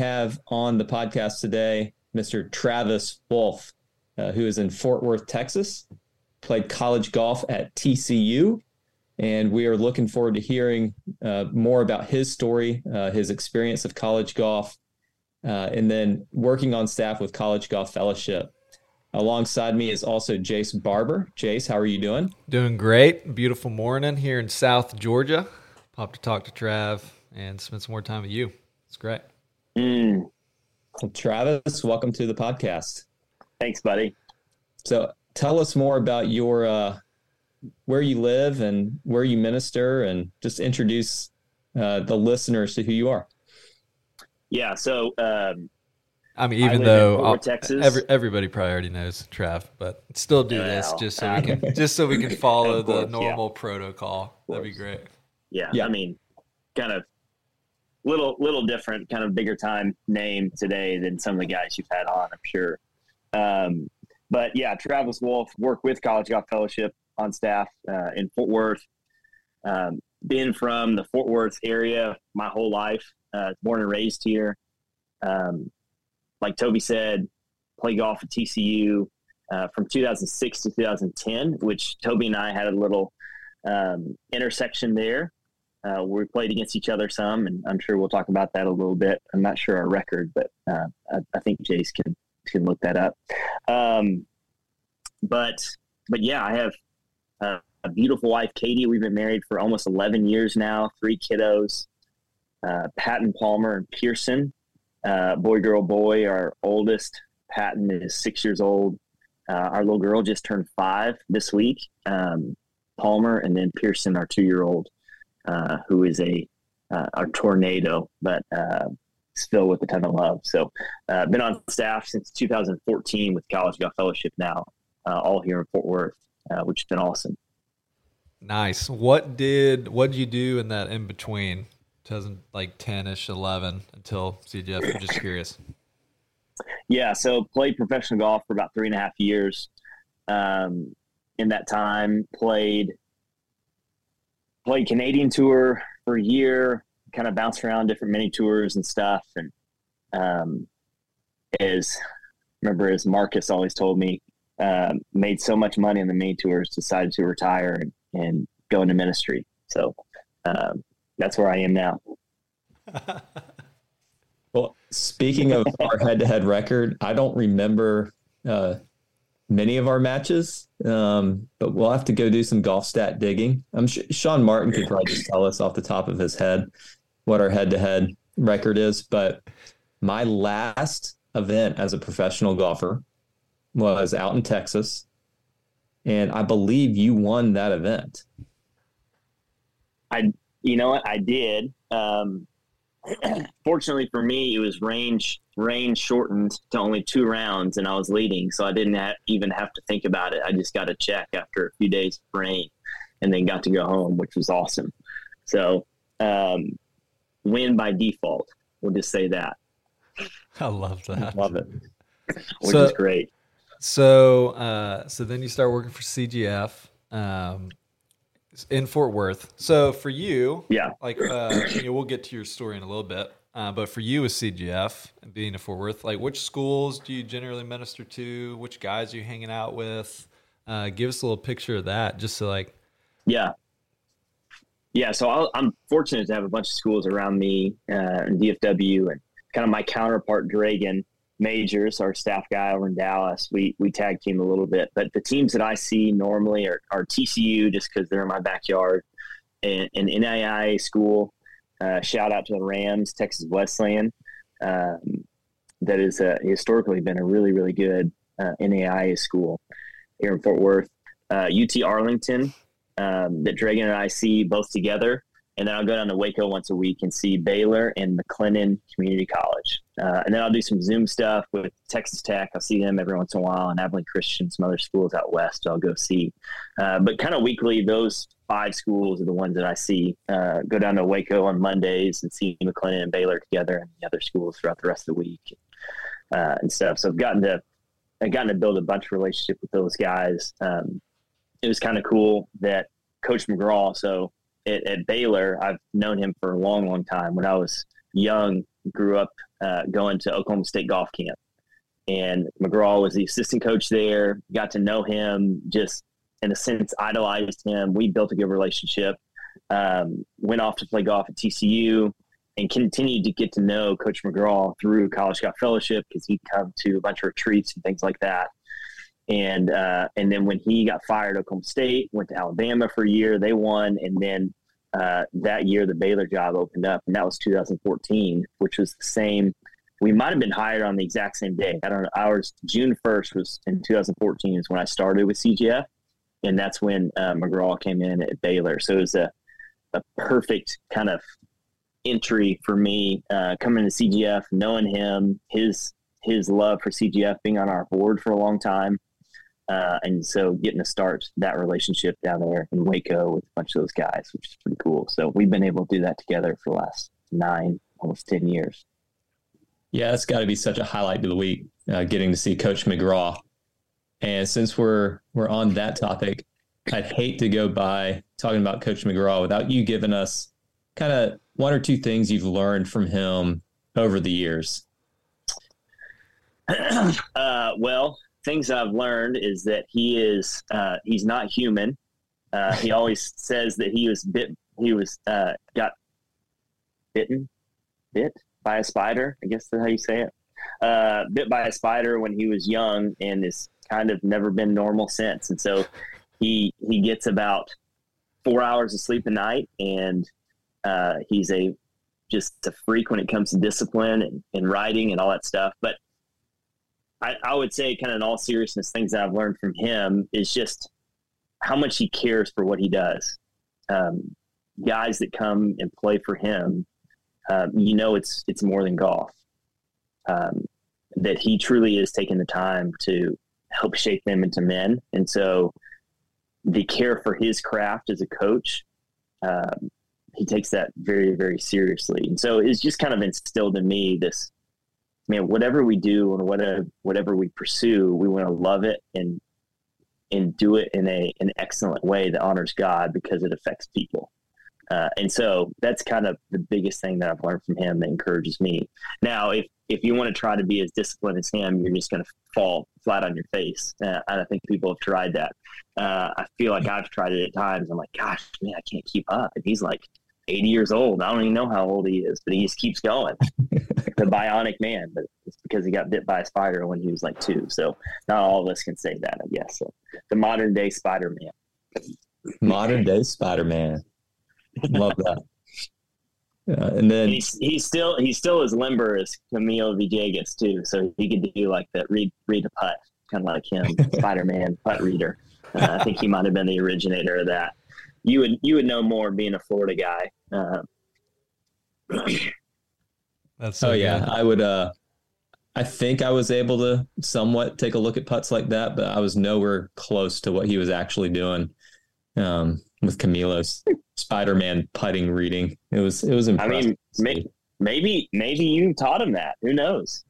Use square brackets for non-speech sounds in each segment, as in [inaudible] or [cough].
have on the podcast today Mr. Travis Woolf, uh, who is in Fort Worth, Texas, played college golf at TCU. And we are looking forward to hearing uh, more about his story, uh, his experience of college golf, uh, and then working on staff with College Golf Fellowship. Alongside me is also Jace Barber. Jace, how are you doing? Doing great. Beautiful morning here in South Georgia. Pop to talk to Trav and spend some more time with you. It's great. Mm. Travis, welcome to the podcast. Thanks, buddy. So, tell us more about your uh, where you live and where you minister, and just introduce uh, the listeners to who you are. Yeah. So, um, I mean, even I though Texas. Every, everybody probably already knows Trav, but still do well, this just so we can [laughs] just so we can follow course, the normal yeah. protocol. That'd be great. Yeah, yeah. I mean, kind of little little different, kind of bigger time name today than some of the guys you've had on. I'm sure. Um, but yeah, Travis Woolf worked with College Golf Fellowship on staff uh, in Fort Worth. Um, been from the Fort Worth area my whole life. Uh, born and raised here. Um, like Toby said, play golf at TCU uh, from 2006 to 2010, which Toby and I had a little um, intersection there. Uh, we played against each other some, and I'm sure we'll talk about that a little bit. I'm not sure our record, but uh, I, I, think Jace can can look that up. Um, but but yeah, I have a, a, beautiful wife, Katie. We've been married for almost 11 years now, three kiddos. Uh, Patton Palmer and Pearson, uh, boy, girl, boy. Our oldest, Patton, is six years old. Uh, our little girl just turned five this week. Um, Palmer, and then Pearson, our two year old, uh, who is a uh, a tornado, but uh, still with a ton of love. So, uh, been on staff since 2014 with College Golf Fellowship now, uh, all here in Fort Worth, uh, which has been awesome. Nice. What did what did you do in that in between? 2000 like 10 ish 11 until CGF. I'm just curious. Yeah, so played professional golf for about three and a half years. Um, in that time, played played Canadian tour for a year, kind of bounced around different mini tours and stuff. And um, as remember, as Marcus always told me, um, made so much money on the mini tours, decided to retire and, and go into ministry. So um, that's where I am now. [laughs] well, speaking of our head-to-head record, I don't remember uh, many of our matches, um, but we'll have to go do some golf stat digging. I'm Sean Martin could probably just tell us off the top of his head what our head to head record is. But my last event as a professional golfer was out in Texas. And I believe you won that event. I, you know what? I did. Um, [clears throat] fortunately for me, it was range range shortened to only two rounds, and I was leading, so I didn't have, even have to think about it. I just got a check after a few days of rain, and then got to go home, which was awesome. So, um, win by default. We'll just say that. I love that. Love it. Which so, is great. So, uh, so then you start working for CGF. Um, in Fort Worth. So for you, yeah, like uh, you know, we'll get to your story in a little bit. Uh, but for you as CGF and being in Fort Worth, like which schools do you generally minister to? Which guys are you hanging out with? Uh, give us a little picture of that, just so like. Yeah. Yeah, so i am fortunate to have a bunch of schools around me uh, in DFW, and kind of my counterpart Dragan Majors, our staff guy over in Dallas. We we tag team a little bit, but the teams that I see normally are, are TCU just because they're in my backyard, and, and NAIA school. Uh, shout out to the Rams, Texas Wesleyan. Um, that has uh, historically been a really really good uh, NAIA school here in Fort Worth. UT uh, Arlington um, that Dragan and I see both together and then I'll go down to Waco once a week and see Baylor and McLennan Community College. Uh, and then I'll do some Zoom stuff with Texas Tech. I'll see them every once in a while, and Abilene Christian, some other schools out west. I'll go see. Uh, but kind of weekly, those five schools are the ones that I see. Uh, go down to Waco on Mondays and see McLennan and Baylor together, and the other schools throughout the rest of the week uh, and stuff. So I've gotten to I've gotten to build a bunch of relationship with those guys. Um, it was kind of cool that Coach McGraw. So at, at, Baylor, I've known him for a long, long time. When I was young, grew up uh, going to Oklahoma State golf camp, and McGraw was the assistant coach there. Got to know him, just in a sense, idolized him. We built a good relationship. Um, went off to play golf at TCU and continued to get to know Coach McGraw through College Scout Fellowship because he'd come to a bunch of retreats and things like that. And uh, and then when he got fired at Oklahoma State, went to Alabama for a year. They won, and then uh, that year the Baylor job opened up, and that was 2014, which was the same. We might have been hired on the exact same day. I don't know. Ours June 1st was in 2014 is when I started with CGF, and that's when uh, McGraw came in at Baylor. So it was a a perfect kind of entry for me uh, coming to CGF, knowing him, his his love for CGF, being on our board for a long time, uh, and so getting to start that relationship down there in Waco with a bunch of those guys, which is pretty cool. So we've been able to do that together for the last nine, almost ten years. Yeah, that's got to be such a highlight to the week, uh, getting to see Coach McGraw. And since we're we're on that topic, I'd hate to go by talking about Coach McGraw without you giving us kind of one or two things you've learned from him over the years. [clears throat] uh, well, things I've learned is that he is uh, he's not human. Uh, he always [laughs] says that he was bit he was uh, got bitten bit by a spider. I guess that's how you say it. Uh, bit by a spider when he was young and has kind of never been normal since. And so he he gets about four hours of sleep a night, and uh, he's a just a freak when it comes to discipline and, and writing and all that stuff. But I, I would say, kind of in all seriousness, things that I've learned from him is just how much he cares for what he does. Um, guys that come and play for him, um, you know, it's it's more than golf. Um, that he truly is taking the time to help shape them into men, and so the care for his craft as a coach, um, he takes that very, very seriously. And so it's just kind of instilled in me this, man, whatever we do and whatever, whatever we pursue, we want to love it and, and do it in a, an excellent way that honors God because it affects people. Uh, and so that's kind of the biggest thing that I've learned from him that encourages me. Now, if if you want to try to be as disciplined as him, you're just going to fall flat on your face. Uh, and I think people have tried that. Uh, I feel like I've tried it at times. I'm like, gosh, man, I can't keep up. And he's like 80 years old. I don't even know how old he is, but he just keeps going. [laughs] the bionic man, but it's because he got bit by a spider when he was like two. So not all of us can say that, I guess. So the modern day Spider Man. Modern day Spider Man. Love that. Uh, and then he's, he's still he's still as limber as Camilo Villegas too, so he could do like that read read a putt, kind of like him, [laughs] Spider Man putt reader. Uh, I think he might have been the originator of that. You would you would know more being a Florida guy. Uh, That's so oh good. yeah, I would. uh I think I was able to somewhat take a look at putts like that, but I was nowhere close to what he was actually doing. Um, with Camilo's Spider-Man putting reading. It was it was impressive. I mean, may, maybe maybe you taught him that. Who knows?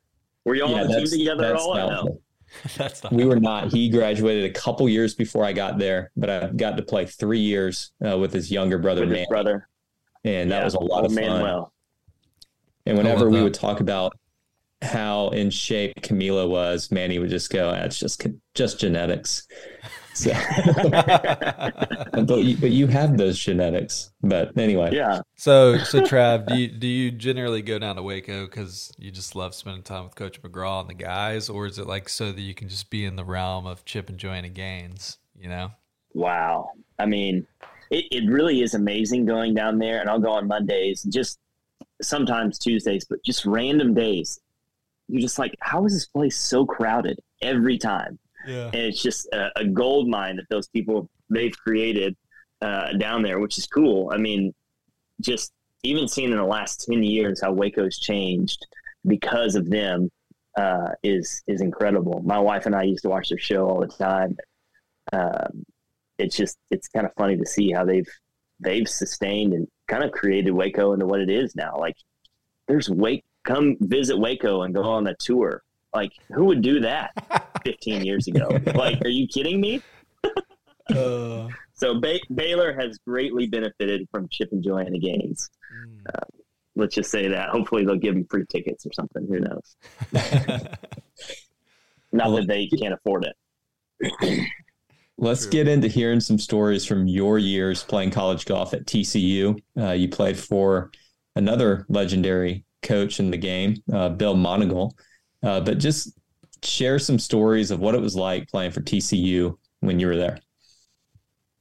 Were you all yeah, on the team together at all? No? [laughs] that's not we were not. He graduated a couple years before I got there, but I got to play three years uh, with his younger brother, with his brother, and that yeah, was a lot of fun. Manuel. And whenever we would talk about how in shape Camilo was, Manny would just go, "It's just just genetics." So, but you, but you have those genetics. But anyway, yeah. So so Trav, do you do you generally go down to Waco because you just love spending time with Coach McGraw and the guys, or is it like so that you can just be in the realm of Chip and Joanna Gaines? You know. Wow. I mean, it, it really is amazing going down there, and I'll go on Mondays, just sometimes Tuesdays, but just random days. You're just like, how is this place so crowded every time? Yeah. And it's just a, a, gold mine that those people they've created uh, down there, which is cool. I mean, just even seeing in the last 10 years how Waco's changed because of them uh, is is incredible. My wife and I used to watch their show all the time. Um, it's just it's kind of funny to see how they've they've sustained and kind of created Waco into what it is now. Like there's Wake come visit Waco and go on a tour. Like who would do that? 15 years ago. like, are you kidding me? [laughs] uh, so ba- Baylor has greatly benefited from Chip and Joanna Gaines. Mm. Uh, let's just say that. Hopefully, they'll give him free tickets or something. Who knows? [laughs] Not that they can't afford it. [clears throat] Let's True. get into hearing some stories from your years playing college golf at TCU. Uh, you played for another legendary coach in the game, uh, Bill Montigel. Uh, but just share some stories of what it was like playing for TCU when you were there.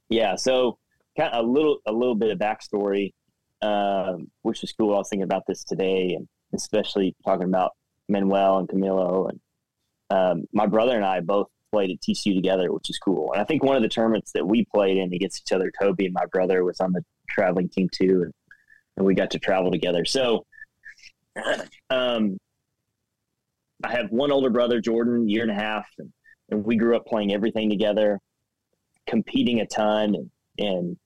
Yeah, so kind of a little a little bit of backstory, um, which is cool. I was thinking about this today, and especially talking about Manuel and Camilo, and um, my brother and I both played at TCU together, which is cool. And I think one of the tournaments that we played in against each other, Toby and my brother was on the traveling team too, and, and we got to travel together. So, [clears throat] um, I have one older brother, Jordan, year and a half, and, and we grew up playing everything together, competing a ton, and, and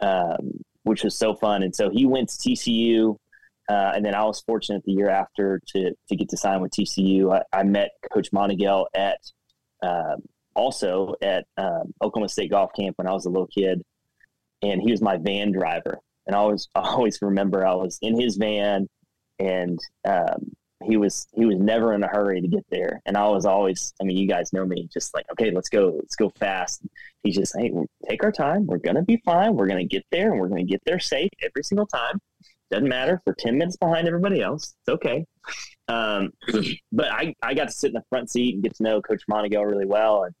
um, which was so fun. And so he went to TCU. Uh, and then I was fortunate the year after to to get to sign with TCU. I, I met Coach Montigel at um, also at um, Oklahoma State Golf Camp when I was a little kid, and he was my van driver. And I always [laughs] I always remember I was in his van, and um, he was he was never in a hurry to get there. And I was always I mean you guys know me, just like okay, let's go, let's go fast. He's just hey, take our time. We're gonna be fine. We're gonna get there, and we're gonna get there safe every single time. Doesn't matter. We're ten minutes behind everybody else. It's okay. Um, [clears throat] but I, I got to sit in the front seat and get to know Coach Montigel really well. And,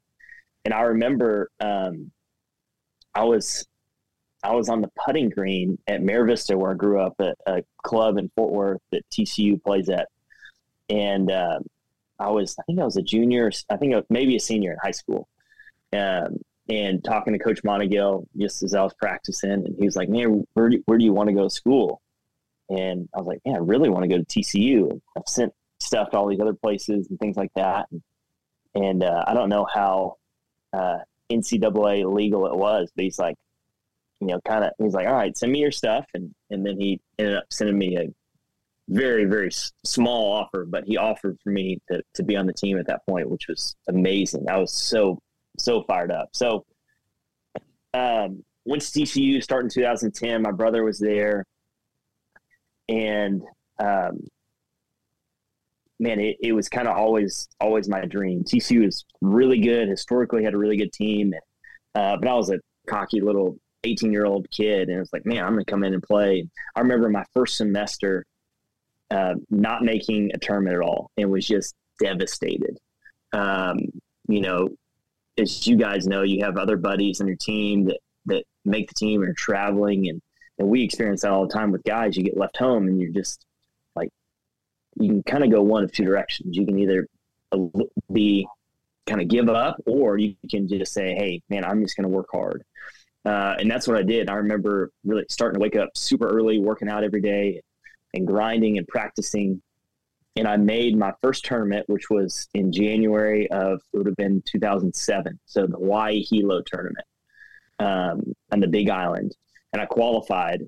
and I remember um, I was I was on the putting green at Mira Vista where I grew up at a club in Fort Worth that TCU plays at. And uh, I was, I think I was a junior, I think was maybe a senior in high school. Um, and talking to Coach Montigel just as I was practicing, and he was like, "Man, where do, where do you want to go to school?" And I was like, man, I really want to go to TCU. I've sent stuff to all these other places and things like that. And, and uh, I don't know how uh, NCAA legal it was, but he's like, you know, kind of, he's like, all right, send me your stuff. And, and then he ended up sending me a very, very small offer, but he offered for me to, to be on the team at that point, which was amazing. I was so, so fired up. So, um, went to TCU starting 2010. My brother was there and um, man, it, it was kind of always always my dream. TCU was really good historically, had a really good team, uh, but I was a cocky little 18 year old kid, and it was like, man, I'm gonna come in and play. I remember my first semester uh, not making a tournament at all, and was just devastated. Um, you know, as you guys know, you have other buddies on your team that that make the team and are traveling and and we experience that all the time with guys. You get left home and you're just like, you can kind of go one of two directions. You can either be kind of give up, or you can just say, "Hey, man, I'm just going to work hard." Uh, and that's what I did. I remember really starting to wake up super early, working out every day, and grinding and practicing. And I made my first tournament, which was in January of it would have been 2007, so the Hawaii Hilo tournament um, on the Big Island and I qualified.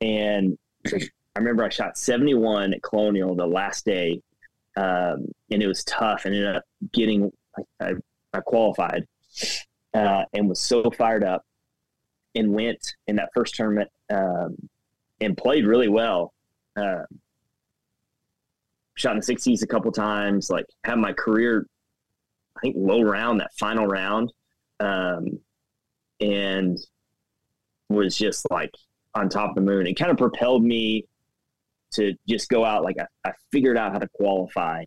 And I remember I shot 71 at Colonial the last day, um, and it was tough. And ended up getting I, I qualified uh, and was so fired up and went in that first tournament um, and played really well. Uh, shot in the 60s a couple times. Like had my career, I think low round that final round, um, and was just like on top of the moon. It kind of propelled me to just go out. Like I, I figured out how to qualify,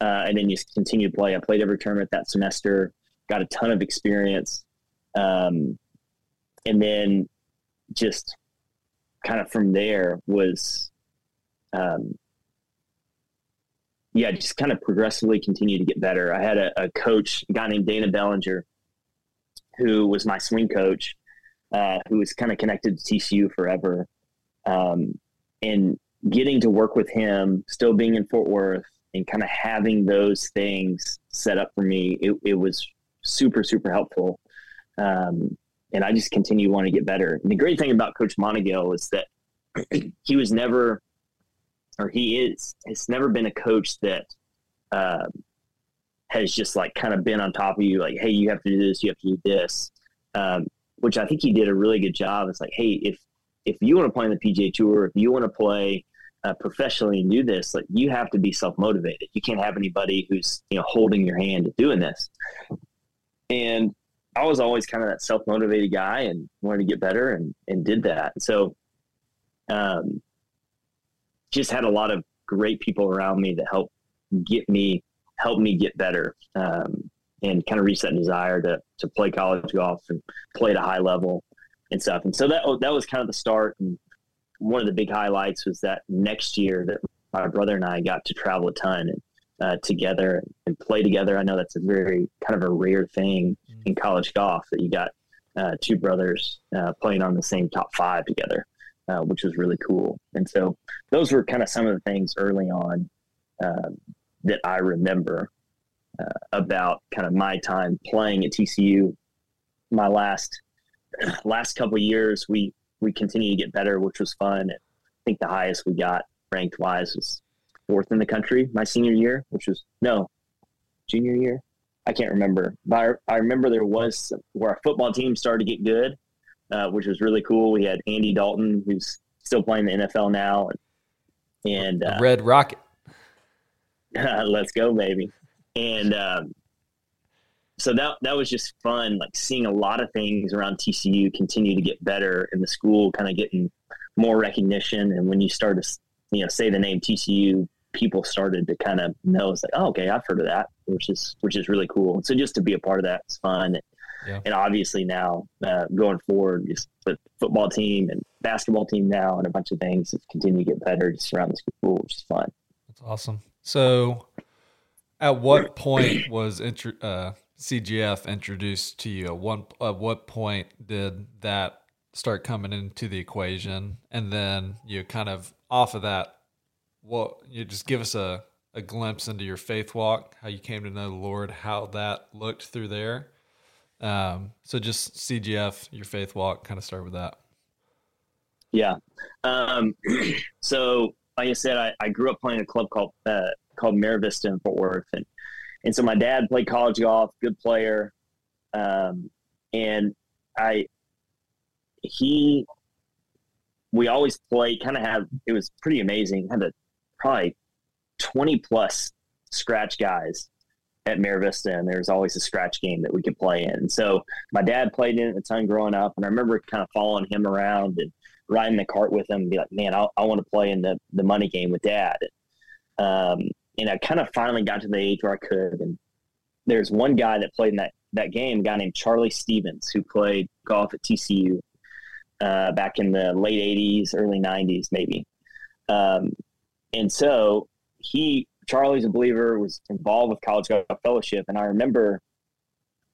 uh, and then just continue to play. I played every tournament that semester, got a ton of experience, um, and then just kind of from there was, um, yeah, just kind of progressively continue to get better. I had a, a coach, a guy named Dana Bellinger, who was my swing coach uh, who was kind of connected to TCU forever. Um, and getting to work with him, still being in Fort Worth, and kind of having those things set up for me, it, it was super, super helpful. Um, and I just continue wanting to get better. And the great thing about Coach Montigel is that he was never, or he is, has never been a coach that uh, has just like kind of been on top of you, like, hey, you have to do this, you have to do this. Um, which I think he did a really good job. It's like, hey, if if you want to play in the PGA Tour, if you want to play uh, professionally and do this, like you have to be self motivated. You can't have anybody who's you know holding your hand doing this. And I was always kind of that self motivated guy and wanted to get better and and did that. So, um, just had a lot of great people around me that helped get me help me get better um, and kind of reach that desire to to play college golf and play at a high level and stuff. And so that that was kind of the start. And one of the big highlights was that next year that my brother and I got to travel a ton and uh, together and play together. I know that's a very kind of a rare thing in college golf that you got uh, two brothers uh, playing on the same top five together, uh, which was really cool. And so those were kind of some of the things early on um, that I remember uh, about kind of my time playing at TCU. My last [clears throat] last couple years, we we continue to get better, which was fun. And I think the highest we got ranked wise was fourth in the country my senior year, which was no junior year. I can't remember, but I, I remember there was where our football team started to get good, uh, which was really cool. We had Andy Dalton, who's still playing the NFL now, and, and uh, Red Rocket. [laughs] let's go, baby! And um, so that that was just fun, like seeing a lot of things around TCU continue to get better, and the school kind of getting more recognition. And when you start to you know say the name TCU, people started to kind of know it's like, oh, okay, I've heard of that, which is which is really cool. So just to be a part of that is fun. Yeah. And obviously now uh, going forward, just the football team and basketball team now and a bunch of things have continued to get better just around the school, which is fun. That's awesome. So, at what point was intro, uh, CGF introduced to you? At one at what point did that start coming into the equation? And then you kind of off of that, what you just give us a, a glimpse into your faith walk, how you came to know the Lord, how that looked through there. Um, so just CGF, your faith walk, kind of start with that. Yeah. Um, [clears throat] so like I said, I, I grew up playing a club called uh, called Mira Vista in Fort Worth, and and so my dad played college golf, good player, um, and I he we always played. Kind of had it was pretty amazing. Had a probably twenty plus scratch guys at Mira Vista, and there was always a scratch game that we could play in. So my dad played in it a ton growing up, and I remember kind of following him around and riding the cart with him and be like, man, I, I want to play in the, the money game with dad. Um, and I kind of finally got to the age where I could. And there's one guy that played in that, that game, guy named Charlie Stevens, who played golf at TCU uh, back in the late 80s, early 90s, maybe. Um, and so he, Charlie's a believer, was involved with College Golf Fellowship. And I remember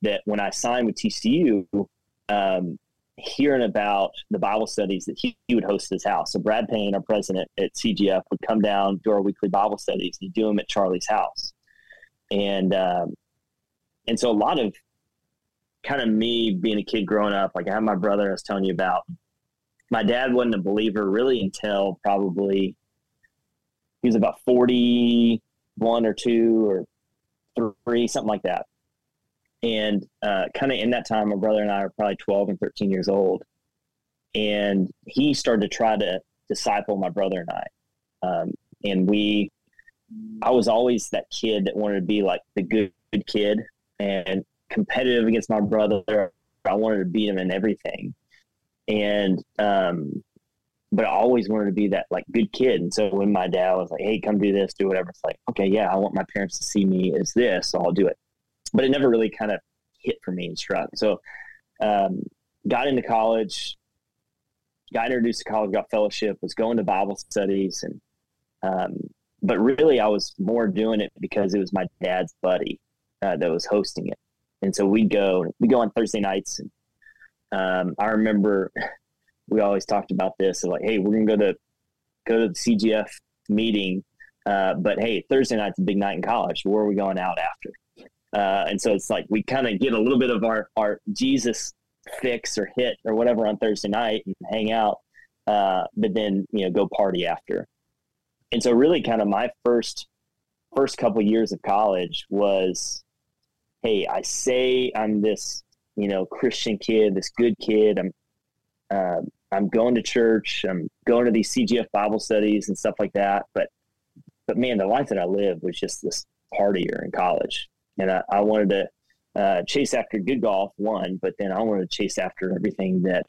that when I signed with TCU, um, hearing about the Bible studies that he, he, would host his house. So Brad Payne, our president at CGF, would come down do our weekly Bible studies. He'd do them at Charlie's house, and um, and so a lot of kind of me being a kid growing up, like I have my brother I was telling you about. My dad wasn't a believer really until probably he was about forty one or two or three, something like that. And uh, kind of in that time, my brother and I were probably 12 and 13 years old. And he started to try to disciple my brother and I. Um, and we, I was always that kid that wanted to be like the good, good kid and competitive against my brother. I wanted to beat him in everything. And, um, but I always wanted to be that like good kid. And so when my dad was like, Hey, come do this, do whatever. It's like, okay, yeah, I want my parents to see me as this, so I'll do it but it never really kind of hit for me and struck. So, um, got into college, got introduced to college, got fellowship, was going to Bible studies, and um, but really I was more doing it because it was my dad's buddy uh, that was hosting it, and so we'd go we go on Thursday nights, and um, I remember we always talked about this, like, hey, we're gonna go to go to the CGF meeting. Uh, but hey, Thursday night's a big night in college. Where are we going out after? Uh, and so it's like we kind of get a little bit of our, our Jesus fix or hit or whatever on Thursday night and hang out, uh, but then, you know, go party after. And so really kind of my first, first couple years of college was, Hey, I say I'm this, you know, Christian kid, this good kid. I'm, uh, I'm going to church. I'm going to these CGF Bible studies and stuff like that. But, but man, the life that I lived was just this partier in college. And I, I wanted to uh, chase after good golf, one, but then I wanted to chase after everything that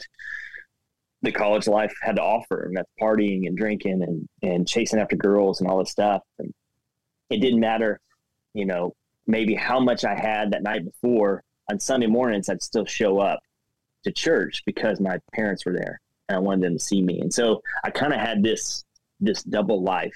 the college life had to offer, and that's partying and drinking and, and chasing after girls and all this stuff. And it didn't matter, you know, maybe how much I had that night before. On Sunday mornings, I'd still show up to church because my parents were there I wanted them to see me. And so I kind of had this this double life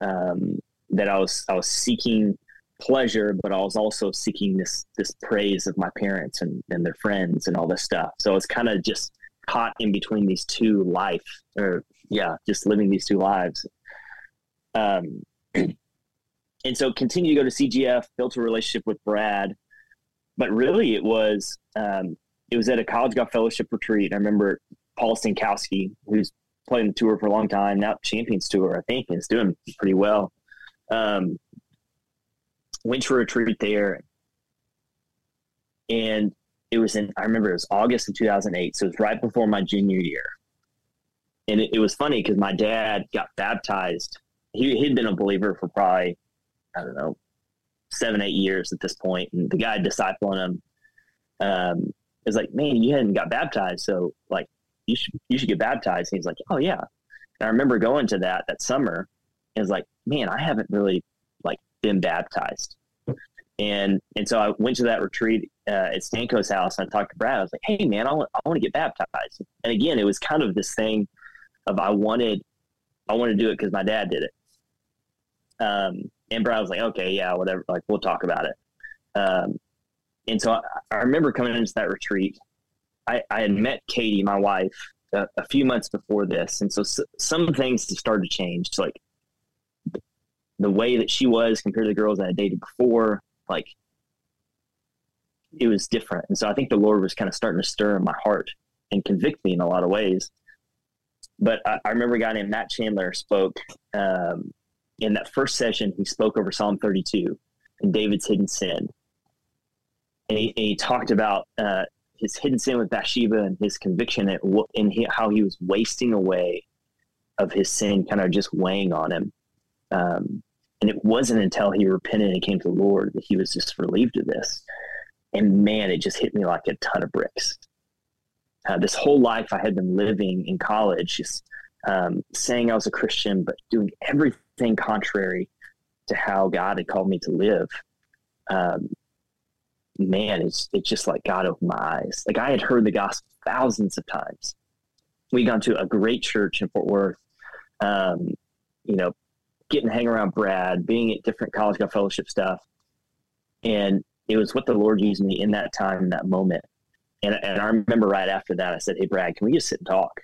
um, that I was I was seeking pleasure, but I was also seeking this this praise of my parents and, and their friends and all this stuff. So it's kind of just caught in between these two life or yeah, just living these two lives. Um, [clears throat] and so continue to go to CGF, built a relationship with Brad, but really it was um, it was at a college golf fellowship retreat. I remember Paul Stankowski, who's played the tour for a long time now, Champions Tour, I think, is doing pretty well. Um, went to a retreat there, and it was in I remember it was August of 2008, so it was right before my junior year. And it, it was funny because my dad got baptized. He he'd been a believer for probably I don't know seven eight years at this point, and the guy discipling him um, is like, "Man, you hadn't got baptized, so like you should you should get baptized." And he's like, "Oh yeah." And I remember going to that that summer, and was like, "Man, I haven't really like been baptized." And and so I went to that retreat uh, at Stanco's house and I talked to Brad. I was like, "Hey, man, I want I want to get baptized." And again, it was kind of this thing of I wanted I wanted to do it because my dad did it. Um, and Brad was like, "Okay, yeah, whatever. Like, we'll talk about it." Um, and so I, I, remember coming into that retreat. I, I had met Katie, my wife, a, a few months before this, and so s- some things started to change. So like the way that she was compared to the girls that I had dated before, like it was different. And so I think the Lord was kind of starting to stir in my heart and convict me in a lot of ways. But I, I remember a guy named Matt Chandler spoke um, in that first session. He spoke over Psalm 32 and David's hidden sin. And he, and he talked about uh, his hidden sin with Bathsheba and his conviction and how he was wasting away of his sin, kind of just weighing on him. Um, and it wasn't until he repented and came to the Lord that he was just relieved of this. And man, it just hit me like a ton of bricks. Uh, this whole life I had been living in college, just um, saying I was a Christian, but doing everything contrary to how God had called me to live. Um, man, it's it's just like God opened my eyes. Like I had heard the gospel thousands of times. We gone to a great church in Fort Worth. Um, you know, getting to hang around Brad, being at different college golf fellowship stuff. And it was what the Lord used me in that time, in that moment. And, and I remember right after that, I said, Hey, Brad, can we just sit and talk?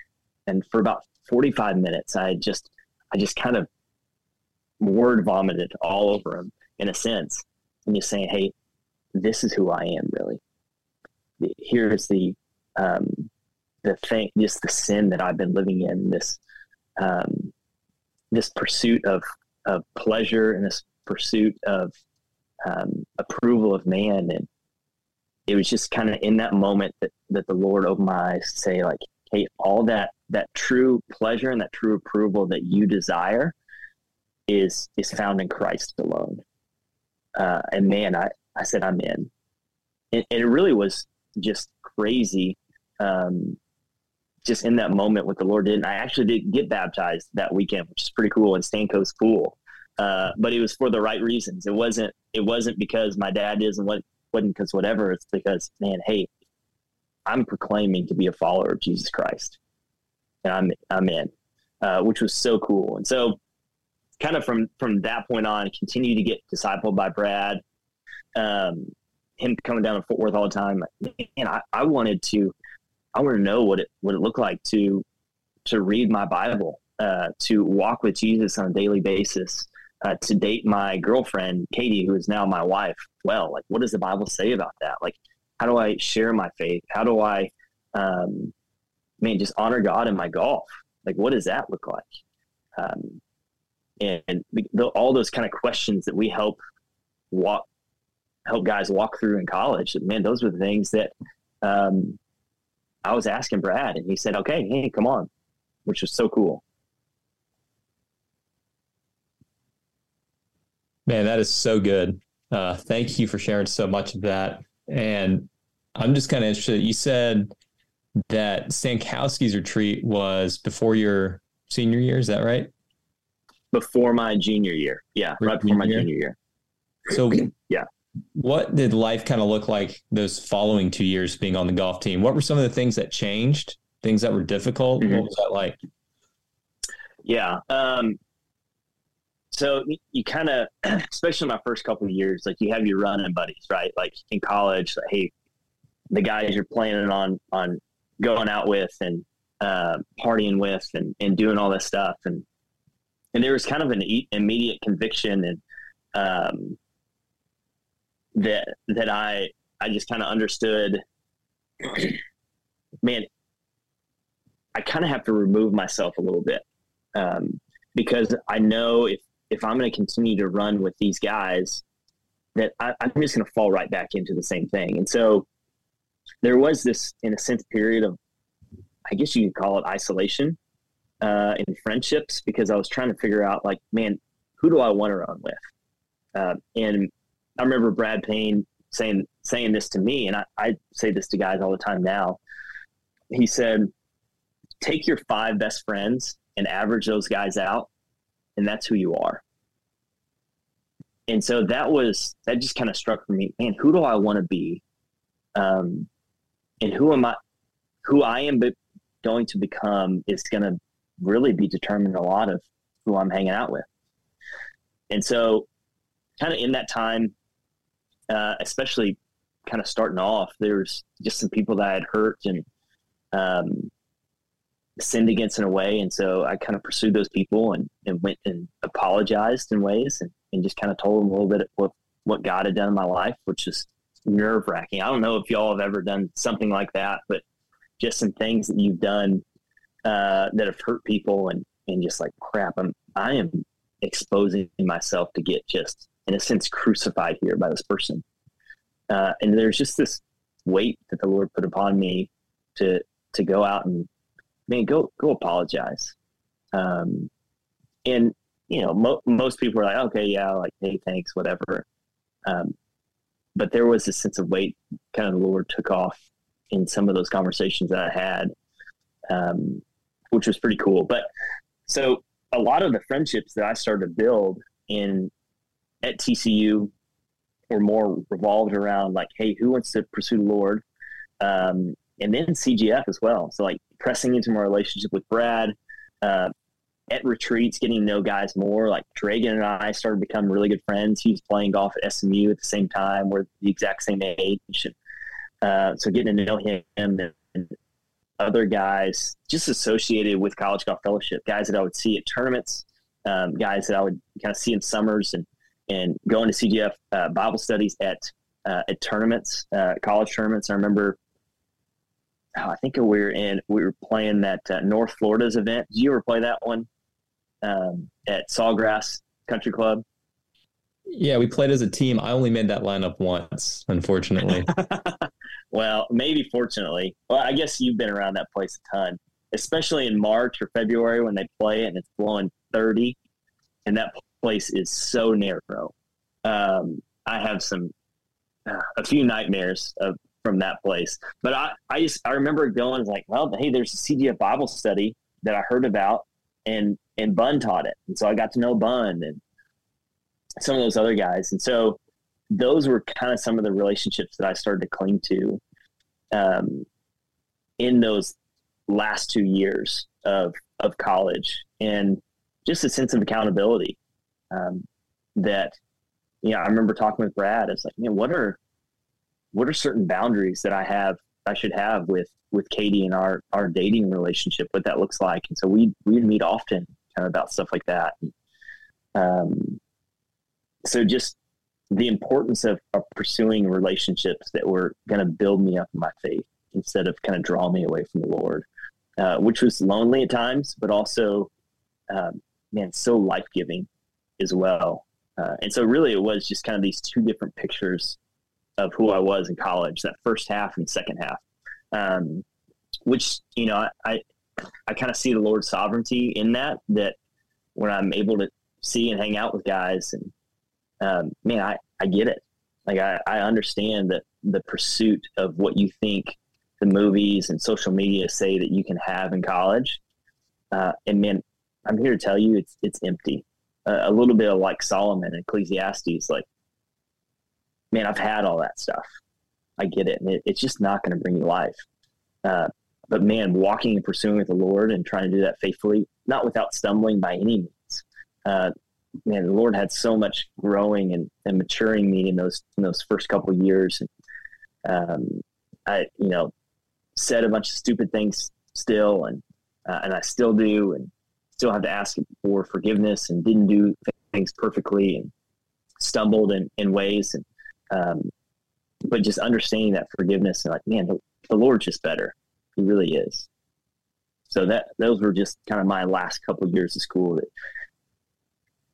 And for about 45 minutes, I just, I just kind of word vomited all over him in a sense. And just saying, Hey, this is who I am really. Here's the, um, the thing, just the sin that I've been living in, this, um, this pursuit of of pleasure and this pursuit of um, approval of man and it was just kind of in that moment that, that the lord opened my eyes to say like hey all that that true pleasure and that true approval that you desire is is found in christ alone uh, and man i i said i'm in and, and it really was just crazy um, just in that moment what the Lord did. And I actually did get baptized that weekend, which is pretty cool in Stanco's pool. Uh, but it was for the right reasons. It wasn't. It wasn't because my dad is and what wasn't because whatever. It's because man, hey, I'm proclaiming to be a follower of Jesus Christ, and I'm I'm in, uh, which was so cool. And so, kind of from from that point on, continue to get discipled by Brad. Um, him coming down to Fort Worth all the time. Man, I, I wanted to I want to know what it what it looked like to to read my Bible, uh, to walk with Jesus on a daily basis, uh, to date my girlfriend Katie, who is now my wife. Well, like what does the Bible say about that? Like, how do I share my faith? How do I, um, man, just honor God in my golf? Like, what does that look like? Um, and the, all those kind of questions that we help walk help guys walk through in college. Man, those were the things that um, I was asking Brad, and he said, "Okay, hey, come on," which was so cool. Man, that is so good. Uh, thank you for sharing so much of that. And I'm just kind of interested. You said that Stankowski's retreat was before your senior year. Is that right? Before my junior year. Yeah, right before my junior year. So, [clears throat] yeah. What did life kind of look like those following two years being on the golf team? What were some of the things that changed? Things that were difficult? Mm-hmm. What was that like? Yeah. Um, so you kind of, [clears throat] especially my first couple of years, like you have your running buddies, right? Like in college, like, hey, the guys you're planning on on going out with and uh, partying with and, and doing all this stuff, and and there was kind of an immediate conviction and um, that that I I just kind of understood. [clears throat] Man, I kind of have to remove myself a little bit um, because I know if if I'm going to continue to run with these guys, that I, am just going to fall right back into the same thing. And so there was this, in a sense, period of, I guess you could call it isolation uh, in friendships because I was trying to figure out, like, man, who do I want to run with? Uh, and I remember Brad Payne saying saying this to me, and I, I say this to guys all the time now. He said, "Take your five best friends and average those guys out, and that's who you are. And so that was that just kind of struck for me. Man, who do I want to be? Um, and who am I? Who I am be- going to become is going to really be determined a lot of who I'm hanging out with. And so, kind of in that time, uh, especially kind of starting off, there's just some people that I had hurt and um, sinned against in a way. And so I kind of pursued those people and, and went and apologized in ways and, and just kind of told them a little bit what, what God had done in my life, which is nerve wracking. I don't know if y'all have ever done something like that, but just some things that you've done uh, that have hurt people and, and just like crap, I'm, I am exposing myself to get just in a sense crucified here by this person. Uh, and there's just this weight that the Lord put upon me to, to go out and man, go go apologize. Um, and you know, mo- most people are like, okay, yeah, like, hey, thanks, whatever. Um, but there was a sense of weight, kind of the Lord took off in some of those conversations that I had, um, which was pretty cool. But so a lot of the friendships that I started to build in at TCU were more revolved around like, hey, who wants to pursue the Lord? Um, and then CGF as well. So like pressing into my relationship with Brad, uh, at retreats, getting to know guys more. Like Dragan and I started becoming really good friends. He was playing golf at SMU at the same time. We're the exact same age. Uh, so getting to know him and, and other guys just associated with College Golf Fellowship, guys that I would see at tournaments, um, guys that I would kind of see in summers and, and going to CGF uh, Bible studies at, uh, at tournaments, uh, college tournaments. I remember oh, I think we were in we were playing that uh, North Florida's event. Did you ever play that one um, at Sawgrass Country Club? Yeah, we played as a team. I only made that lineup once, unfortunately. [laughs] well, maybe fortunately. Well, I guess you've been around that place a ton, especially in March or February when they play it and it's blowing 30, and that place is so narrow. Um, I have some uh, a few nightmares of from that place. But I, I just I remember going like, well, hey, there's a CGF Bible study that I heard about, and and Bun taught it, and so I got to know Bun and some of those other guys, and so those were kind of some of the relationships that I started to cling to um, in those last two years of of college, and just a sense of accountability um, that you know I remember talking with Brad. It's like, man, what are what are certain boundaries that I have I should have with with Katie and our our dating relationship, what that looks like. And so we we meet often kind of about stuff like that. Um, so just the importance of, of pursuing relationships that were going to build me up in my faith instead of kind of draw me away from the Lord, uh, which was lonely at times, but also, um, man, so life giving as well. Uh, and so really it was just kind of these two different pictures of who I was in college, that first half and second half. Um, which you know, I I kind of see the Lord's sovereignty in that. That when I'm able to see and hang out with guys, and um, man, I I get it. Like I, I understand that the pursuit of what you think the movies and social media say that you can have in college, uh, and man, I'm here to tell you it's it's empty. A little bit of like Solomon and Ecclesiastes, like man, I've had all that stuff. I get it. And it, it's just not going to bring you life. Uh, but man, walking and pursuing with the Lord and trying to do that faithfully, not without stumbling by any means. Uh, man, the Lord had so much growing and, and maturing me in those in those first couple years. And um, I, you know, said a bunch of stupid things still, and uh, and I still do, and still have to ask for forgiveness, and didn't do things perfectly, and stumbled in, in ways, and um, but just understanding that forgiveness and like, man, the, the Lord's just better. He really is. So that those were just kind of my last couple of years of school that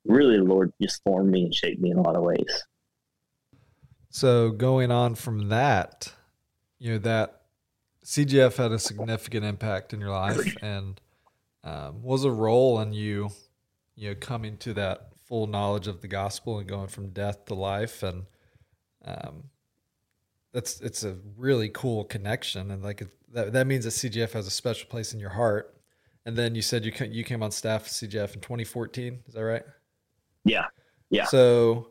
really the Lord just formed me and shaped me in a lot of ways. So going on from that, you know that CGF had a significant impact in your life [laughs] and um, was a role in you, you know, coming to that full knowledge of the gospel and going from death to life and um, that's it's a really cool connection, and like that that means that CGF has a special place in your heart. And then you said you came, you came on staff at CGF in 2014. Is that right? Yeah, yeah. So,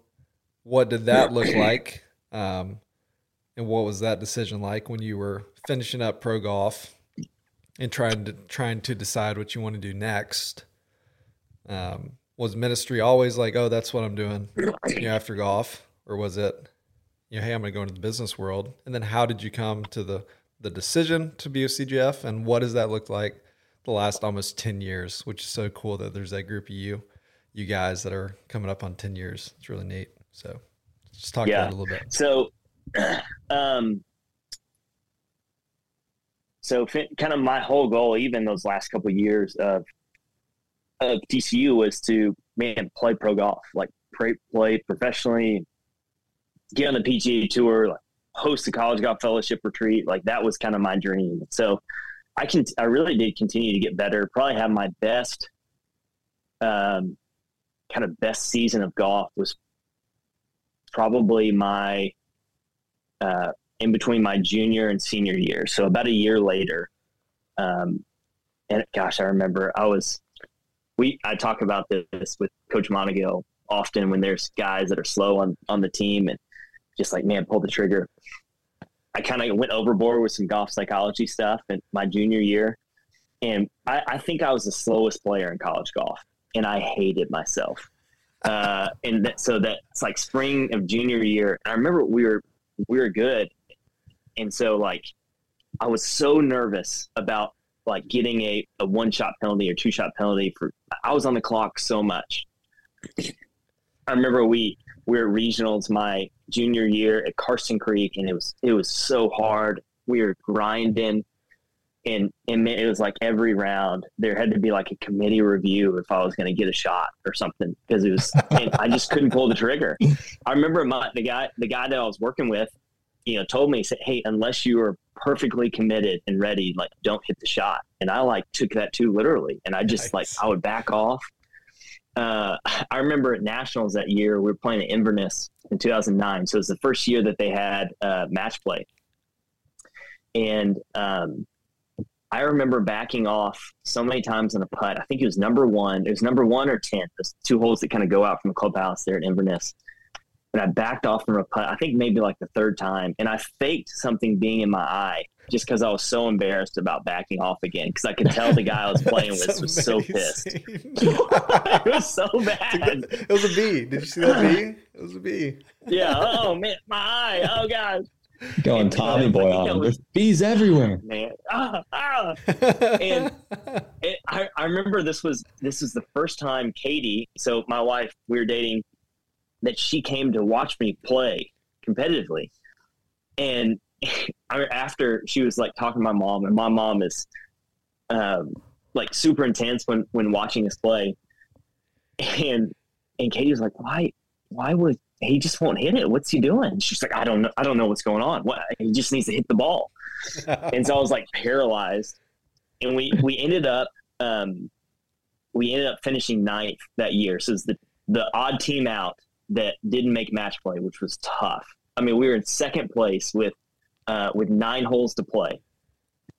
what did that look like? Um, and what was that decision like when you were finishing up pro golf and trying to trying to decide what you want to do next? Um, was ministry always like, oh, that's what I'm doing you know, after golf, or was it you know, hey, I'm going to go into the business world. And then how did you come to the the decision to be a CGF, and what does that look like the last almost ten years? Which is so cool that there's that group of you, you guys that are coming up on ten years. It's really neat. So, just talk yeah. about it a little bit. So, [clears throat] um, so kind of my whole goal, even those last couple of years of of TCU, was to man play pro golf, like play, play professionally, get on the PGA tour, like host a college golf fellowship retreat. Like that was kind of my dream. So I can, I really did continue to get better. Probably have my best, um, kind of best season of golf was probably my, uh, in between my junior and senior year. So about a year later, um, and gosh, I remember I was, we, I talk about this with Coach Montigel often when there's guys that are slow on, on the team and just like, man, pull the trigger. I kind of went overboard with some golf psychology stuff in my junior year. And I, I think I was the slowest player in college golf, and I hated myself. Uh, and that, so that's like spring of junior year. I remember we were we were good, and so like I was so nervous about like getting a, a one shot penalty or two shot penalty for. I was on the clock so much. [clears throat] I remember we we were regionals my junior year at Karsten Creek, and it was it was so hard. We were grinding, and and it was like every round there had to be like a committee review if I was going to get a shot or something because it was I just couldn't pull the trigger. [laughs] I remember my, the guy the guy that I was working with, you know, told me he said, "Hey, unless you are perfectly committed and ready, like don't hit the shot." And I like took that too literally, and I just nice. like I would back off uh, [laughs] I remember at nationals that year we were playing at Inverness in 2009. So it was the first year that they had uh, match play, and um, I remember backing off so many times on a putt. I think it was number one. It was number one or ten. Those two holes that kind of go out from the clubhouse there at Inverness. And I backed off from a putt. I think maybe like the third time, and I faked something being in my eye just because I was so embarrassed about backing off again because I could tell the guy I was [laughs] playing with was so pissed. [laughs] it was so [laughs] bad. It was a B. Did you see that B? It was a B. Yeah. Oh man, my eye. Oh god. Going and, Tommy uh, boy on him. There's bees everywhere. Man. Ah, ah. and it, I, I remember this was this was the first time Katie, so my wife, we were dating, that she came to watch me play competitively. And [laughs] after she was like talking to my mom, and my mom is um, like super intense when when watching us play, and and Katie was like, why why would he just won't hit it. What's he doing? She's like, I don't know. I don't know what's going on. What he just needs to hit the ball. [laughs] and so I was like paralyzed. And we we ended up um, we ended up finishing ninth that year. So it's the the odd team out that didn't make match play, which was tough. I mean, we were in second place with uh, with nine holes to play,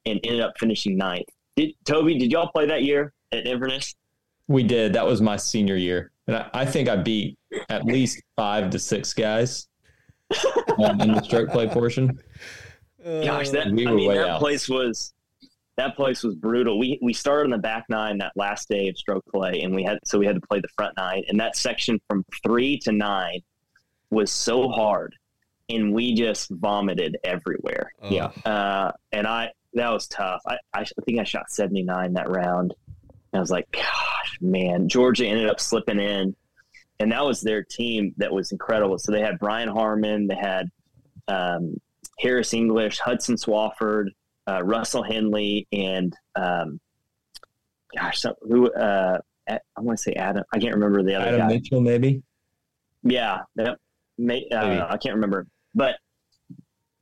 and ended up finishing ninth. Did Toby? Did y'all play that year at Inverness? We did. That was my senior year, and I, I think I beat at least five to six guys um, in the stroke play portion. Gosh, that we I mean, that out. place was that place was brutal. We we started on the back nine that last day of stroke play, and we had so we had to play the front nine, and that section from three to nine was so hard, and we just vomited everywhere. Oh. Yeah, uh, and I that was tough. I, I think I shot seventy nine that round. And I was like, gosh, man, Georgia ended up slipping in, and that was their team that was incredible. So they had Brian Harman, they had um, Harris English, Hudson Swafford, uh, Russell Henley, and um, gosh, some, who uh, I want to say Adam. I can't remember the other Adam guy. Mitchell, maybe. Yeah, that, may, uh, I can't remember, but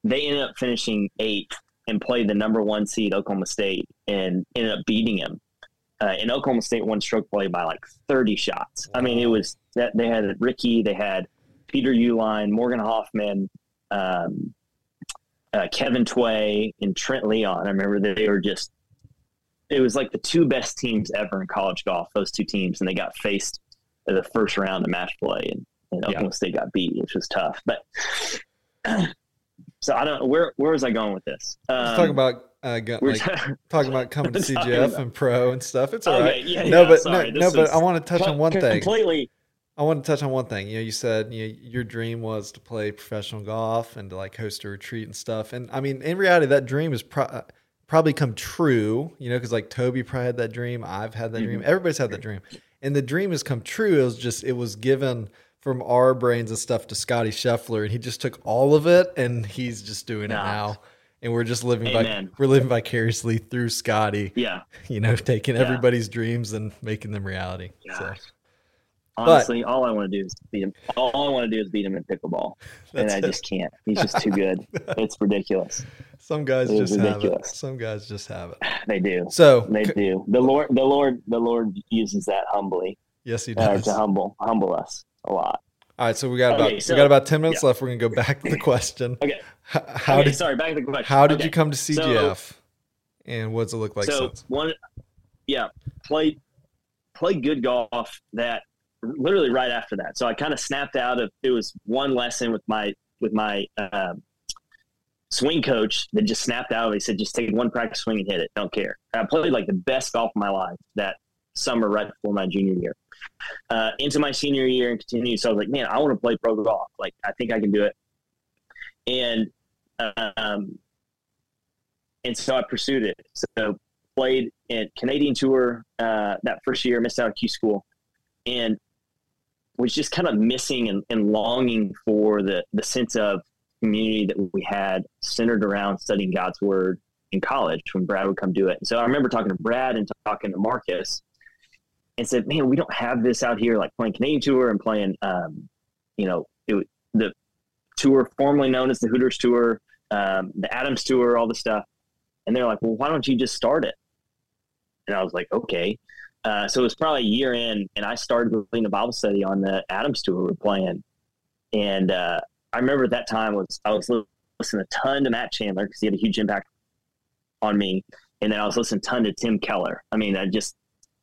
they ended up finishing eighth and played the number one seed Oklahoma State and ended up beating him. Uh, and Oklahoma State won stroke play by like 30 shots. I mean, it was that they had Rickie, they had Peter Uihlein, Morgan Hoffman, um, uh, Kevin Tway and Trent Leon. I remember they were just, it was like the two best teams ever in college golf, those two teams. And they got faced in the first round of match play and, and Oklahoma yeah. State got beat, which was tough. But [clears throat] so I don't, where, where was I going with this? Um, talking about uh, got, like, talking about coming to [laughs] CGF and pro and stuff. It's all okay, right. Yeah, no, yeah, but sorry. no, no, but I want to touch on one thing. Completely I want to touch on one thing. You know, you said you know, your dream was to play professional golf and to like host a retreat and stuff. And I mean, in reality, that dream has pro- probably come true. You know, because like Toby probably had that dream. I've had that mm-hmm. dream. Everybody's had that dream, and the dream has come true. It was just it was given from our brains and stuff to Scotty Scheffler, and he just took all of it, and he's just doing nah. it now. And we're just living by we're living vicariously through Scotty. Yeah, you know, taking yeah. everybody's dreams and making them reality. Gosh. So. Honestly, but, all I want to do is beat him. All I want to do is beat him in pickleball, [laughs] and I it. just can't. He's just too good. [laughs] it's ridiculous. Some guys it just have it. Some guys just have it. [sighs] They do. So they do. The Lord, the Lord, the Lord uses that humbly. Yes, he does uh, to humble humble us a lot. All right, so we got about so, we got about ten minutes yeah. left. We're gonna go back to the question. [laughs] okay. How okay, did sorry? Back to the question. How did okay. you come to CGF? So, and what does it look like? So since? one, yeah, played played good golf that literally right after that. So I kind of snapped out of it was one lesson with my with my uh, swing coach that just snapped out of it. He said, just take one practice swing and hit it. Don't care. I played like the best golf of my life that summer right before my junior year. Uh, into my senior year and continued. So I was like, man, I want to play pro golf. Like, I think I can do it. And, um, and so I pursued it. So played at Canadian Tour uh, that first year, missed out of Q school, and was just kind of missing and, and longing for the, the sense of community that we had centered around studying God's word in college when Brad would come do it. So I remember talking to Brad and talking to Marcus and said, man, we don't have this out here, like playing Canadian tour and playing, um, you know, it, the tour formerly known as the Hooters tour, um, the Adams tour, all the stuff. And they're like, well, why don't you just start it? And I was like, okay. Uh, so it was probably a year in, and I started leading a Bible study on the Adams tour we were playing. And uh, I remember at that time was I was listening a ton to Matt Chandler because he had a huge impact on me, and then I was listening a ton to Tim Keller. I mean, I just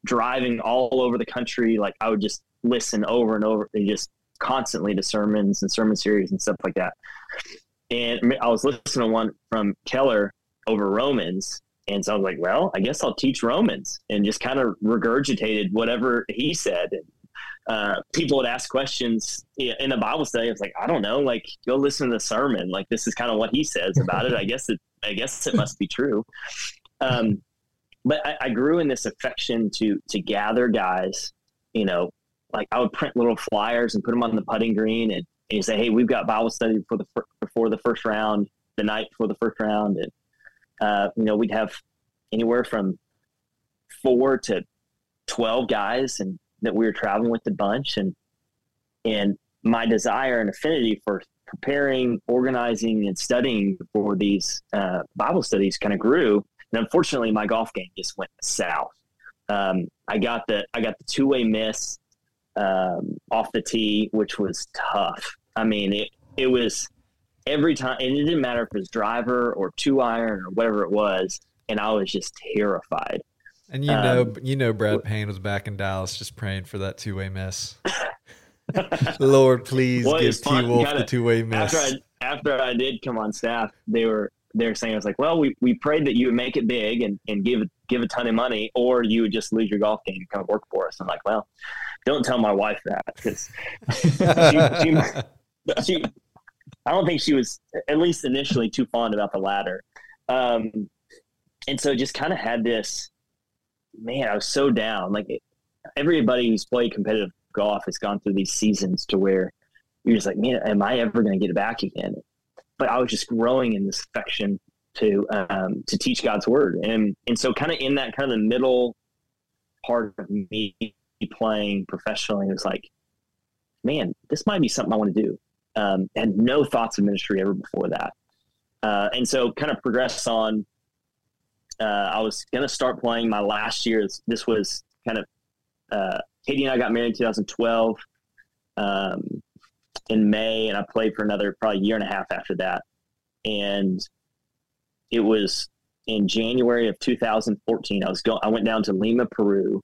driving all over the country, like I would just listen over and over, and just constantly to sermons and sermon series and stuff like that. And I was listening to one from Keller over Romans, and so I was like, well, I guess I'll teach Romans and just kind of regurgitated whatever he said. And, uh, people would ask questions in the Bible study. I was like, I don't know, like go listen to the sermon. Like this is kind of what he says [laughs] about it. I guess it, I guess it must be true. Um, but I, I grew in this affection to, to gather guys, you know, like I would print little flyers and put them on the putting green and, and you say, Hey, we've got Bible study for the, before the first round, the night before the first round. And, uh, you know, we'd have anywhere from four to 12 guys and that we were traveling with the bunch. And, and my desire and affinity for preparing, organizing, and studying for these uh, Bible studies kind of grew. And unfortunately, my golf game just went south. Um, I got the I got the two way miss um, off the tee, which was tough. I mean, it it was every time, and it didn't matter if it was driver or two iron or whatever it was, and I was just terrified. And you know, um, you know, Brad Payne was back in Dallas just praying for that two way miss. [laughs] Lord, please well, give T Wolf the two way miss. After I, after I did come on staff, they were they were saying I was like, well, we, we prayed that you would make it big and, and give give a ton of money, or you would just lose your golf game and come work for us. I'm like, well, don't tell my wife that because [laughs] she, she, she, I don't think she was at least initially too fond about the ladder. Um, and so just kind of had this, man, I was so down. Like everybody who's played competitive golf has gone through these seasons to where you're just like, man, am I ever going to get it back again? But I was just growing in this affection to um, to teach God's word, and and so kind of in that kind of the middle part of me playing professionally, it was like, man, this might be something I want to do. Um, had no thoughts of ministry ever before that, uh, and so kind of progress on. Uh, I was going to start playing my last year. This was kind of uh, Katie and I got married in 2012 um, in May, and I played for another probably year and a half after that. And it was in January of 2014. I was going. I went down to Lima, Peru,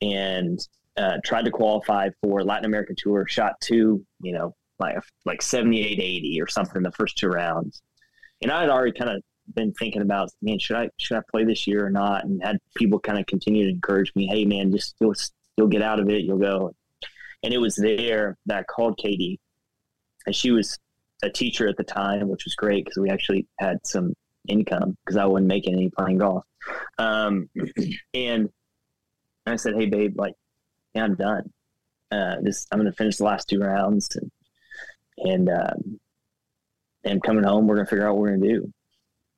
and uh, tried to qualify for Latin American Tour. Shot two, you know, like like 78, 80 or something the first two rounds. And I had already kind of been thinking about, man, should I should I play this year or not? And had people kind of continue to encourage me, hey, man, just you'll you'll get out of it, you'll go. And it was there that I called Katie, and she was a teacher at the time, which was great because we actually had some income because I wasn't making any playing golf. Um, [clears throat] and I said, "Hey, babe, like, yeah, I'm done. Uh, this I'm going to finish the last two rounds, and and um, and coming home, we're to figure out what we're to do."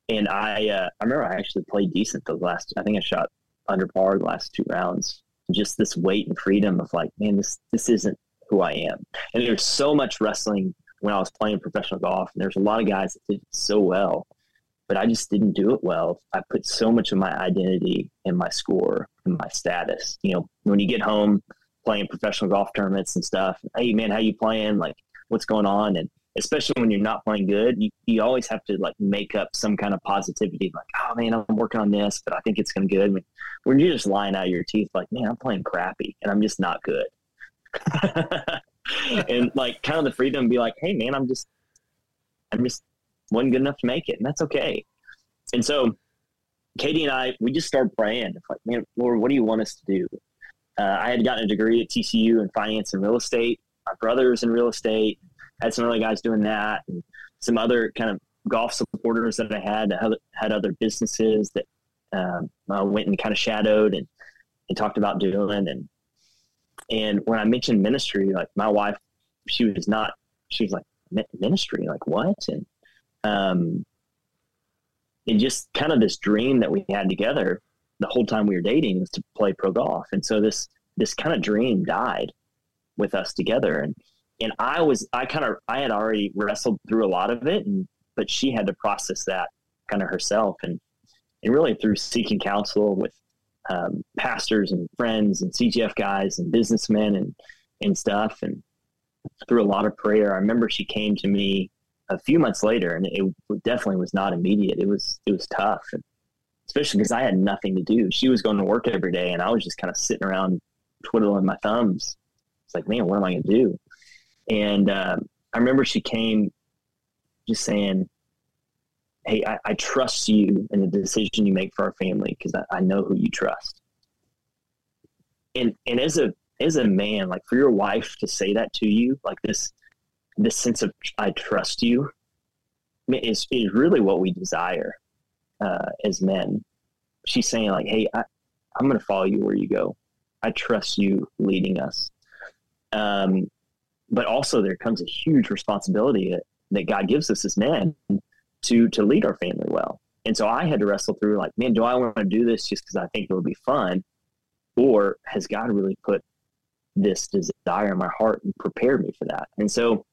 And I uh, I remember I actually played decent those last. I think I shot under par the last two rounds. Just this weight and freedom of like, man, this this isn't who I am. And there's so much wrestling when I was playing professional golf, and there's a lot of guys that did so well, but I just didn't do it well. I put so much of my identity in my score and my status. You know, when you get home playing professional golf tournaments and stuff, hey man, how you playing? Like, what's going on? And especially when you're not playing good, you, you always have to like make up some kind of positivity, like, oh man, I'm working on this, but I think it's going to good. I mean, when you're just lying out of your teeth, like, man, I'm playing crappy and I'm just not good. [laughs] and like kind of the freedom to be like, hey man, I'm just, I'm just wasn't good enough to make it, and that's okay. And so, Katie and I, we just started praying. Like, man, Lord, what do you want us to do? Uh, I had gotten a degree at TCU in finance and real estate. My brother's in real estate had some other guys doing that, and some other kind of golf supporters that I had had other businesses that um, I went and kind of shadowed and, and talked about doing. And and when I mentioned ministry, like my wife, she was not. She was like ministry, like what? And um, and just kind of this dream that we had together the whole time we were dating was to play pro golf. And so this this kind of dream died with us together. And and I was I kind of I had already wrestled through a lot of it, and but she had to process that kind of herself, and and really through seeking counsel with um, pastors and friends and CGF guys and businessmen and and stuff, and through a lot of prayer. I remember she came to me a few months later, and it definitely was not immediate. It was it was tough, and especially because I had nothing to do. She was going to work every day, and I was just kind of sitting around twiddling my thumbs. It's like, man, what am I going to do? And um, I remember she came just saying, Hey, I, I, trust you in the decision you make for our family because I, I know who you trust. And and as a as a man, like for your wife to say that to you, like this this sense of I trust you is is really what we desire uh, as men. She's saying like, Hey, I, I'm going to follow you where you go. I trust you leading us. Um, but also there comes a huge responsibility that, God gives us as men to to lead our family well. And so I had to wrestle through like, man, do I want to do this just because I think it would be fun, or has God really put this desire in my heart and prepared me for that. And so,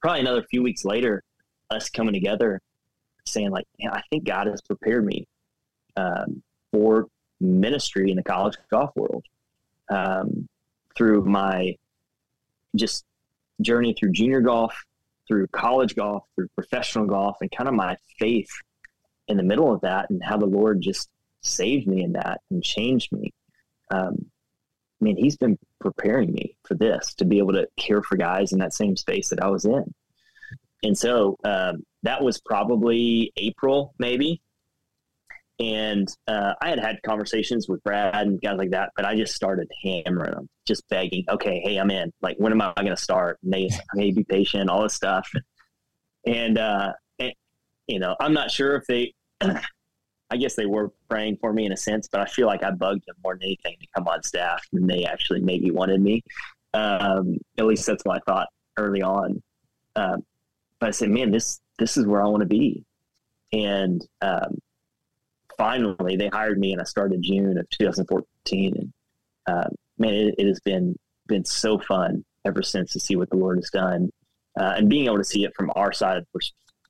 probably another few weeks later, us coming together, saying like, "Yeah, I think God has prepared me um, for ministry in the college golf world um, through my just journey through junior golf, through college golf, through professional golf, and kind of my faith in the middle of that, and how the Lord just saved me in that and changed me. Um, I mean, He's been preparing me for this to be able to care for guys in that same space that I was in. And so um, that was probably April, maybe. And uh, I had had conversations with Brad and guys like that, but I just started hammering them, just begging, okay, hey, I'm in. Like, when am I going to start? And they, [laughs] may be patient, all this stuff. And, uh, and, you know, I'm not sure if they, [clears throat] I guess they were praying for me in a sense, but I feel like I bugged them more than anything to come on staff than they actually maybe wanted me. Um, at least that's what I thought early on. Um, but I said, man, this this is where I want to be. And um, finally, they hired me, and I started June of 2014. And uh, man, it, it, has been been so fun ever since to see what the Lord has done, uh, and being able to see it from our side,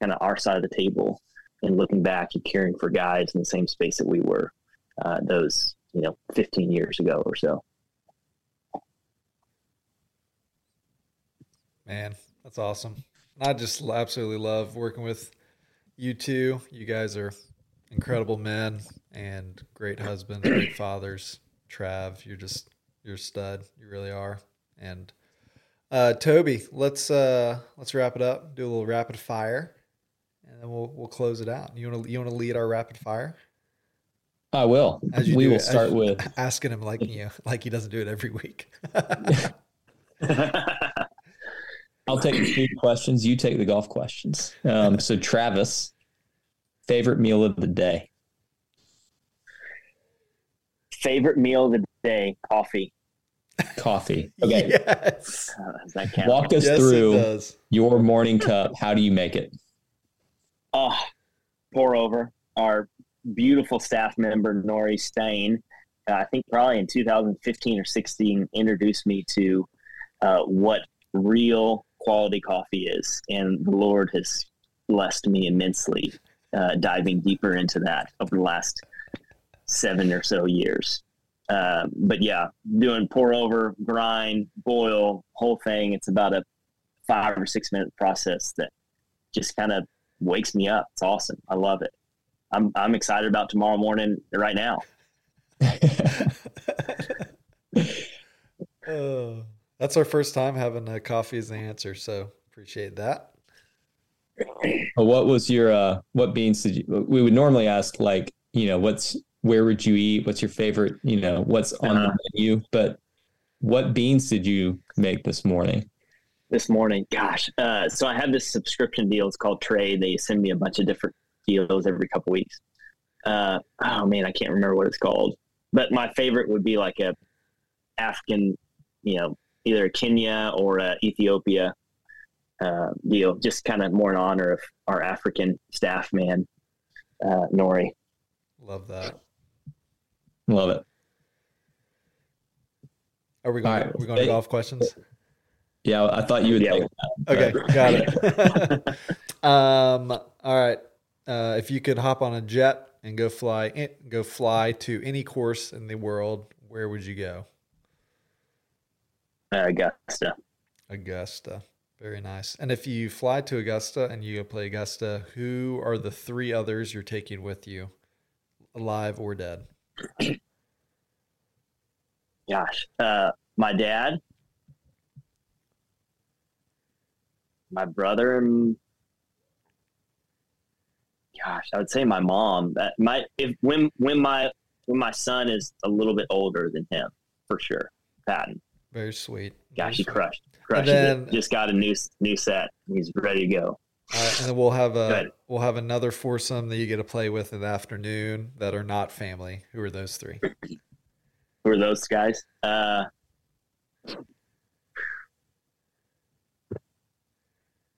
kind of our side of the table, and looking back and caring for guys in the same space that we were uh, those you know 15 years ago or so. Man, that's awesome. I just absolutely love working with you two. You guys are incredible men and great husbands, great fathers. Trav, you're just you're a stud. You really are. And uh, Toby, let's uh, let's wrap it up. Do a little rapid fire, and then we'll we'll close it out. You want to you want to lead our rapid fire? I will. we will start with [laughs] asking him like you know, like he doesn't do it every week. [laughs] I'll take the food questions. You take the golf questions. Um, so, Travis, favorite meal of the day? Favorite meal of the day? Coffee. Coffee. [laughs] Okay. Yes. Uh, Walk us yes, through your morning cup. How do you make it? Oh, pour over. Our beautiful staff member, Nori Stain, uh, I think probably in 2015 or 16, introduced me to uh, what real quality coffee is. And the Lord has blessed me immensely uh, diving deeper into that over the last seven or so years. Uh, but yeah, doing pour over, grind, boil, whole thing. It's about a five or six minute process that just kind of wakes me up. It's awesome. I love it. I'm I'm excited about tomorrow morning right now. oh. [laughs] That's our first time having a coffee as the answer, so appreciate that. What was your uh what beans did you we would normally ask like, you know, what's where would you eat? What's your favorite, you know, what's on uh-huh. the menu? But what beans did you make this morning? This morning, gosh. Uh, so I have this subscription deal. It's called Trade. They send me a bunch of different deals every couple weeks. Uh, oh man, I can't remember what it's called. But my favorite would be like a African, you know, either Kenya or uh, Ethiopia uh, deal, just kind of more in honor of our African staff man, uh, Nori. Love that. Love it. Are we going? Right. Are we going to golf questions? Yeah, I thought you would. Yeah. Okay, got it. [laughs] [laughs] um. All right. Uh, if you could hop on a jet and go fly, go fly to any course in the world, where would you go? Augusta. Augusta. Very nice. And if you fly to Augusta and you play Augusta, who are the three others you're taking with you, alive or dead? Gosh, uh, my dad, my brother, and gosh, I would say my mom. That my if when when my when my son is a little bit older than him, for sure, Patton. Very sweet. Gosh, he crushed. Crushed then, it. Just got a new new set. He's ready to go. and then we'll have a we'll have another foursome that you get to play with in the afternoon that are not family. Who are those three? Who are those guys? Uh,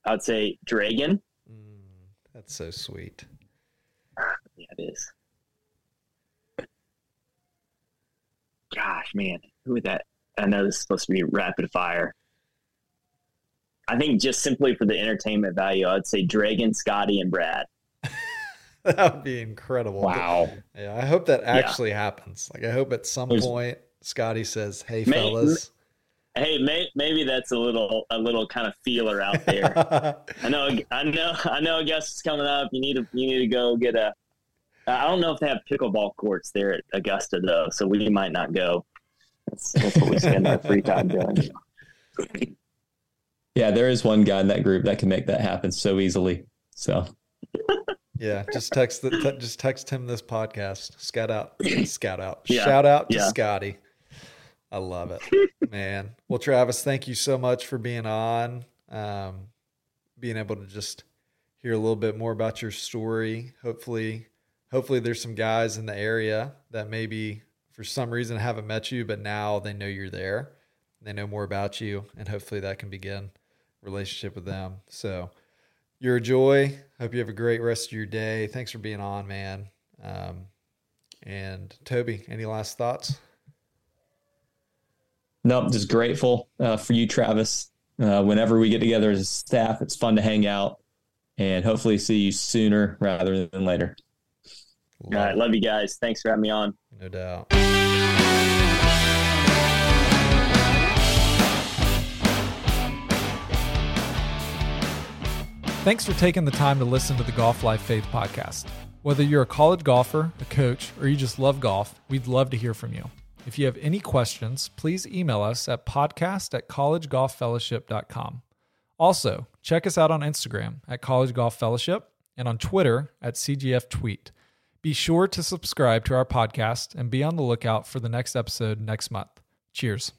I'd say Dragan. Mm, that's so sweet. Yeah, it is. Gosh, man, who would that? I know this is supposed to be rapid fire. I think just simply for the entertainment value, I'd say Dragan, Scotty, and Brad. [laughs] that would be incredible. Wow. Yeah, I hope that actually yeah. happens. Like, I hope at some There's, point Scotty says, "Hey, may, fellas." Hey, may, maybe that's a little a little kind of feeler out there. [laughs] I know, I know, I know. A guest is coming up. You need to you need to go get a. I don't know if they have pickleball courts there at Augusta though, so we might not go. That's, that's what we spend our free time doing. [laughs] Yeah, there is one guy in that group that can make that happen so easily. So [laughs] yeah, just text the, te- just text him this podcast. Scout out, [clears throat] scout out, yeah. shout out to yeah. Scotty. I love it, [laughs] man. Well, Travis, thank you so much for being on, um, being able to just hear a little bit more about your story. Hopefully, hopefully there's some guys in the area that maybe for some reason haven't met you, but now they know you're there. They know more about you, and hopefully that can begin relationship with them. So you're a joy. Hope you have a great rest of your day. Thanks for being on, man. Um, and Toby, any last thoughts? Nope, just grateful uh, for you, Travis. Uh, whenever we get together as a staff, it's fun to hang out and hopefully see you sooner rather than later. Love All right. Love you guys. Thanks for having me on. No doubt. Thanks for taking the time to listen to the Golf Life Faith podcast. Whether you're a college golfer, a coach, or you just love golf, we'd love to hear from you. If you have any questions, please email us at podcast at collegegolffellowship.com. Also, check us out on Instagram at College Golf Fellowship and on Twitter at CGF Tweet. Be sure to subscribe to our podcast and be on the lookout for the next episode next month. Cheers.